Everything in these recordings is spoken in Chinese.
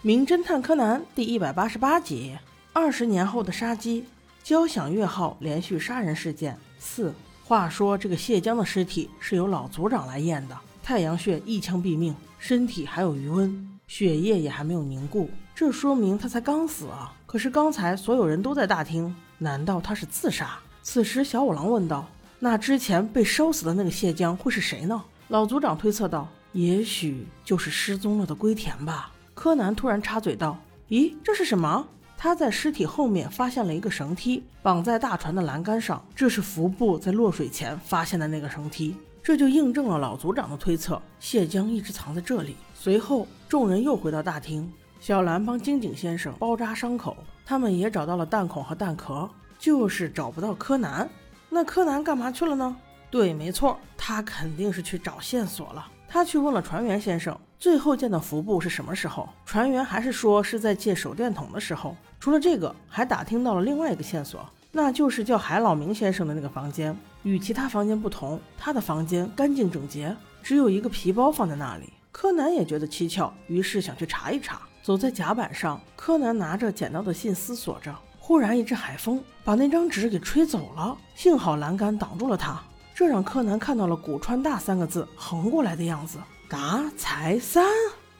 名侦探柯南第一百八十八集：二十年后的杀机，交响乐号连续杀人事件四。话说这个谢江的尸体是由老组长来验的，太阳穴一枪毙命，身体还有余温，血液也还没有凝固，这说明他才刚死啊。可是刚才所有人都在大厅，难道他是自杀？此时小五郎问道：“那之前被烧死的那个谢江会是谁呢？”老组长推测道：“也许就是失踪了的龟田吧。”柯南突然插嘴道：“咦，这是什么？”他在尸体后面发现了一个绳梯，绑在大船的栏杆上。这是服部在落水前发现的那个绳梯，这就印证了老组长的推测：谢江一直藏在这里。随后，众人又回到大厅，小兰帮金井先生包扎伤口，他们也找到了弹孔和弹壳，就是找不到柯南。那柯南干嘛去了呢？对，没错，他肯定是去找线索了。他去问了船员先生，最后见到服部是什么时候？船员还是说是在借手电筒的时候。除了这个，还打听到了另外一个线索，那就是叫海老明先生的那个房间。与其他房间不同，他的房间干净整洁，只有一个皮包放在那里。柯南也觉得蹊跷，于是想去查一查。走在甲板上，柯南拿着捡到的信思索着，忽然一阵海风把那张纸给吹走了，幸好栏杆挡住了他。这让柯南看到了“古川大”三个字横过来的样子。达财三，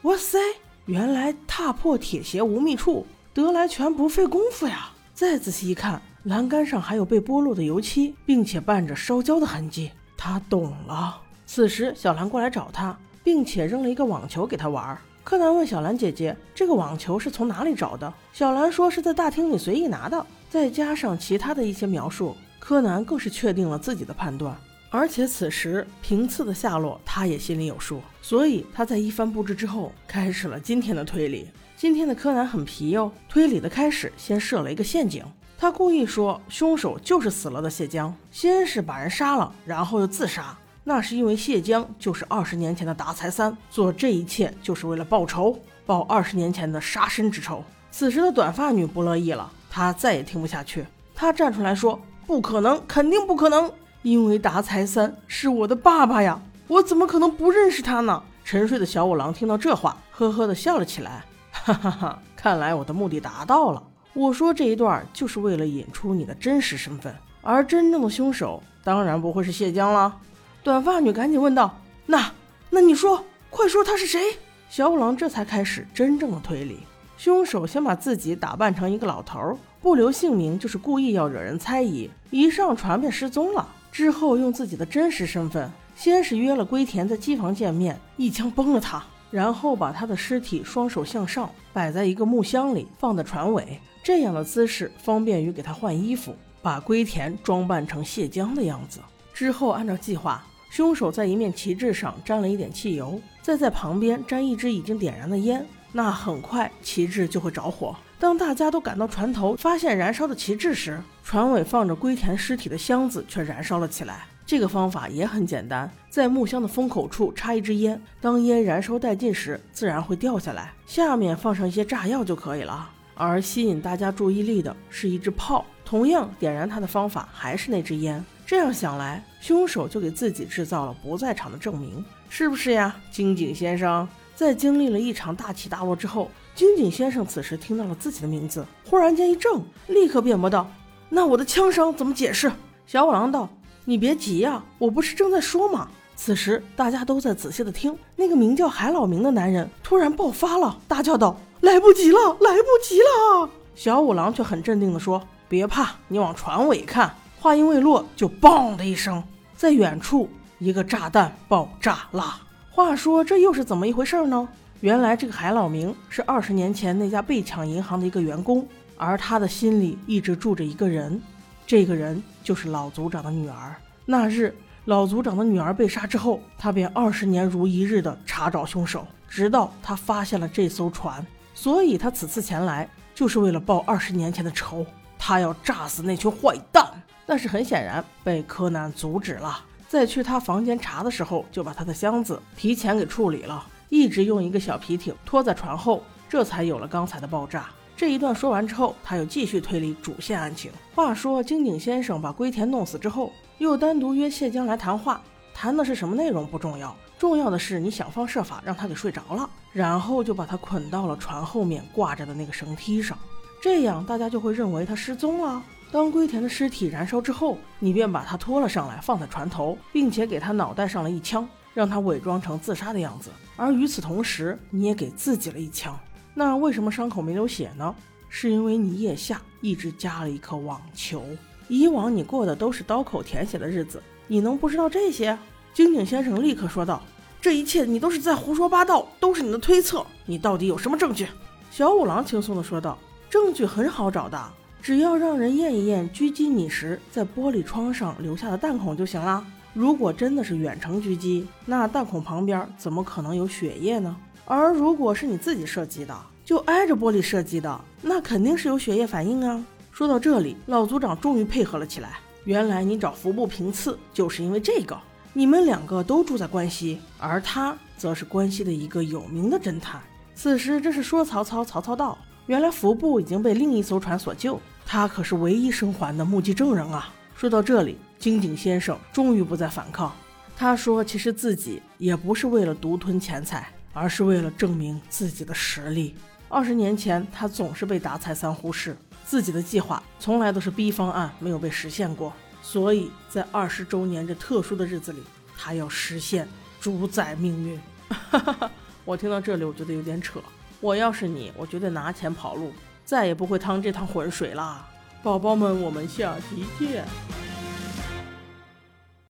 哇塞！原来踏破铁鞋无觅处，得来全不费工夫呀。再仔细一看，栏杆上还有被剥落的油漆，并且伴着烧焦的痕迹。他懂了。此时，小兰过来找他，并且扔了一个网球给他玩。柯南问小兰姐姐：“这个网球是从哪里找的？”小兰说：“是在大厅里随意拿的。”再加上其他的一些描述，柯南更是确定了自己的判断。而且此时平次的下落，他也心里有数，所以他在一番布置之后，开始了今天的推理。今天的柯南很皮哟，推理的开始先设了一个陷阱，他故意说凶手就是死了的谢江，先是把人杀了，然后又自杀。那是因为谢江就是二十年前的达财三，做这一切就是为了报仇，报二十年前的杀身之仇。此时的短发女不乐意了，她再也听不下去，她站出来说：“不可能，肯定不可能。”因为达财三是我的爸爸呀，我怎么可能不认识他呢？沉睡的小五郎听到这话，呵呵的笑了起来，哈哈哈！看来我的目的达到了。我说这一段就是为了引出你的真实身份，而真正的凶手当然不会是谢江了。短发女赶紧问道：“那那你说，快说他是谁？”小五郎这才开始真正的推理。凶手先把自己打扮成一个老头，不留姓名，就是故意要惹人猜疑，一上船便失踪了。之后用自己的真实身份，先是约了龟田在机房见面，一枪崩了他，然后把他的尸体双手向上摆在一个木箱里，放在船尾，这样的姿势方便于给他换衣服，把龟田装扮成谢江的样子。之后按照计划，凶手在一面旗帜上沾了一点汽油，再在旁边沾一支已经点燃的烟，那很快旗帜就会着火。当大家都赶到船头，发现燃烧的旗帜时，船尾放着龟田尸体的箱子却燃烧了起来。这个方法也很简单，在木箱的封口处插一支烟，当烟燃烧殆尽时，自然会掉下来，下面放上一些炸药就可以了。而吸引大家注意力的是一支炮，同样点燃它的方法还是那支烟。这样想来，凶手就给自己制造了不在场的证明，是不是呀，金井先生？在经历了一场大起大落之后，金井先生此时听到了自己的名字，忽然间一怔，立刻辩驳道：“那我的枪伤怎么解释？”小五郎道：“你别急呀，我不是正在说吗？”此时大家都在仔细的听，那个名叫海老明的男人突然爆发了，大叫道：“来不及了，来不及了！”小五郎却很镇定的说：“别怕，你往船尾看。”话音未落，就“嘣”的一声，在远处一个炸弹爆炸了。话说这又是怎么一回事呢？原来这个海老明是二十年前那家被抢银行的一个员工，而他的心里一直住着一个人，这个人就是老族长的女儿。那日老族长的女儿被杀之后，他便二十年如一日的查找凶手，直到他发现了这艘船，所以他此次前来就是为了报二十年前的仇，他要炸死那群坏蛋。但是很显然被柯南阻止了。在去他房间查的时候，就把他的箱子提前给处理了，一直用一个小皮艇拖在船后，这才有了刚才的爆炸。这一段说完之后，他又继续推理主线案情。话说金井先生把龟田弄死之后，又单独约谢江来谈话，谈的是什么内容不重要，重要的是你想方设法让他给睡着了，然后就把他捆到了船后面挂着的那个绳梯上，这样大家就会认为他失踪了。当龟田的尸体燃烧之后，你便把他拖了上来，放在船头，并且给他脑袋上了一枪，让他伪装成自杀的样子。而与此同时，你也给自己了一枪。那为什么伤口没流血呢？是因为你腋下一直夹了一颗网球。以往你过的都是刀口舔血的日子，你能不知道这些？金井先生立刻说道：“这一切你都是在胡说八道，都是你的推测。你到底有什么证据？”小五郎轻松地说道：“证据很好找的。”只要让人验一验狙击你时在玻璃窗上留下的弹孔就行了。如果真的是远程狙击，那弹孔旁边怎么可能有血液呢？而如果是你自己射击的，就挨着玻璃射击的，那肯定是有血液反应啊。说到这里，老组长终于配合了起来。原来你找服部平次就是因为这个。你们两个都住在关西，而他则是关西的一个有名的侦探。此时这是说曹操，曹操到。原来福部已经被另一艘船所救，他可是唯一生还的目击证人啊！说到这里，金井先生终于不再反抗。他说：“其实自己也不是为了独吞钱财，而是为了证明自己的实力。二十年前，他总是被打踩三忽视，自己的计划从来都是 B 方案，没有被实现过。所以在二十周年这特殊的日子里，他要实现主宰命运。”哈哈哈我听到这里，我觉得有点扯。我要是你，我绝对拿钱跑路，再也不会趟这趟浑水啦！宝宝们，我们下期见。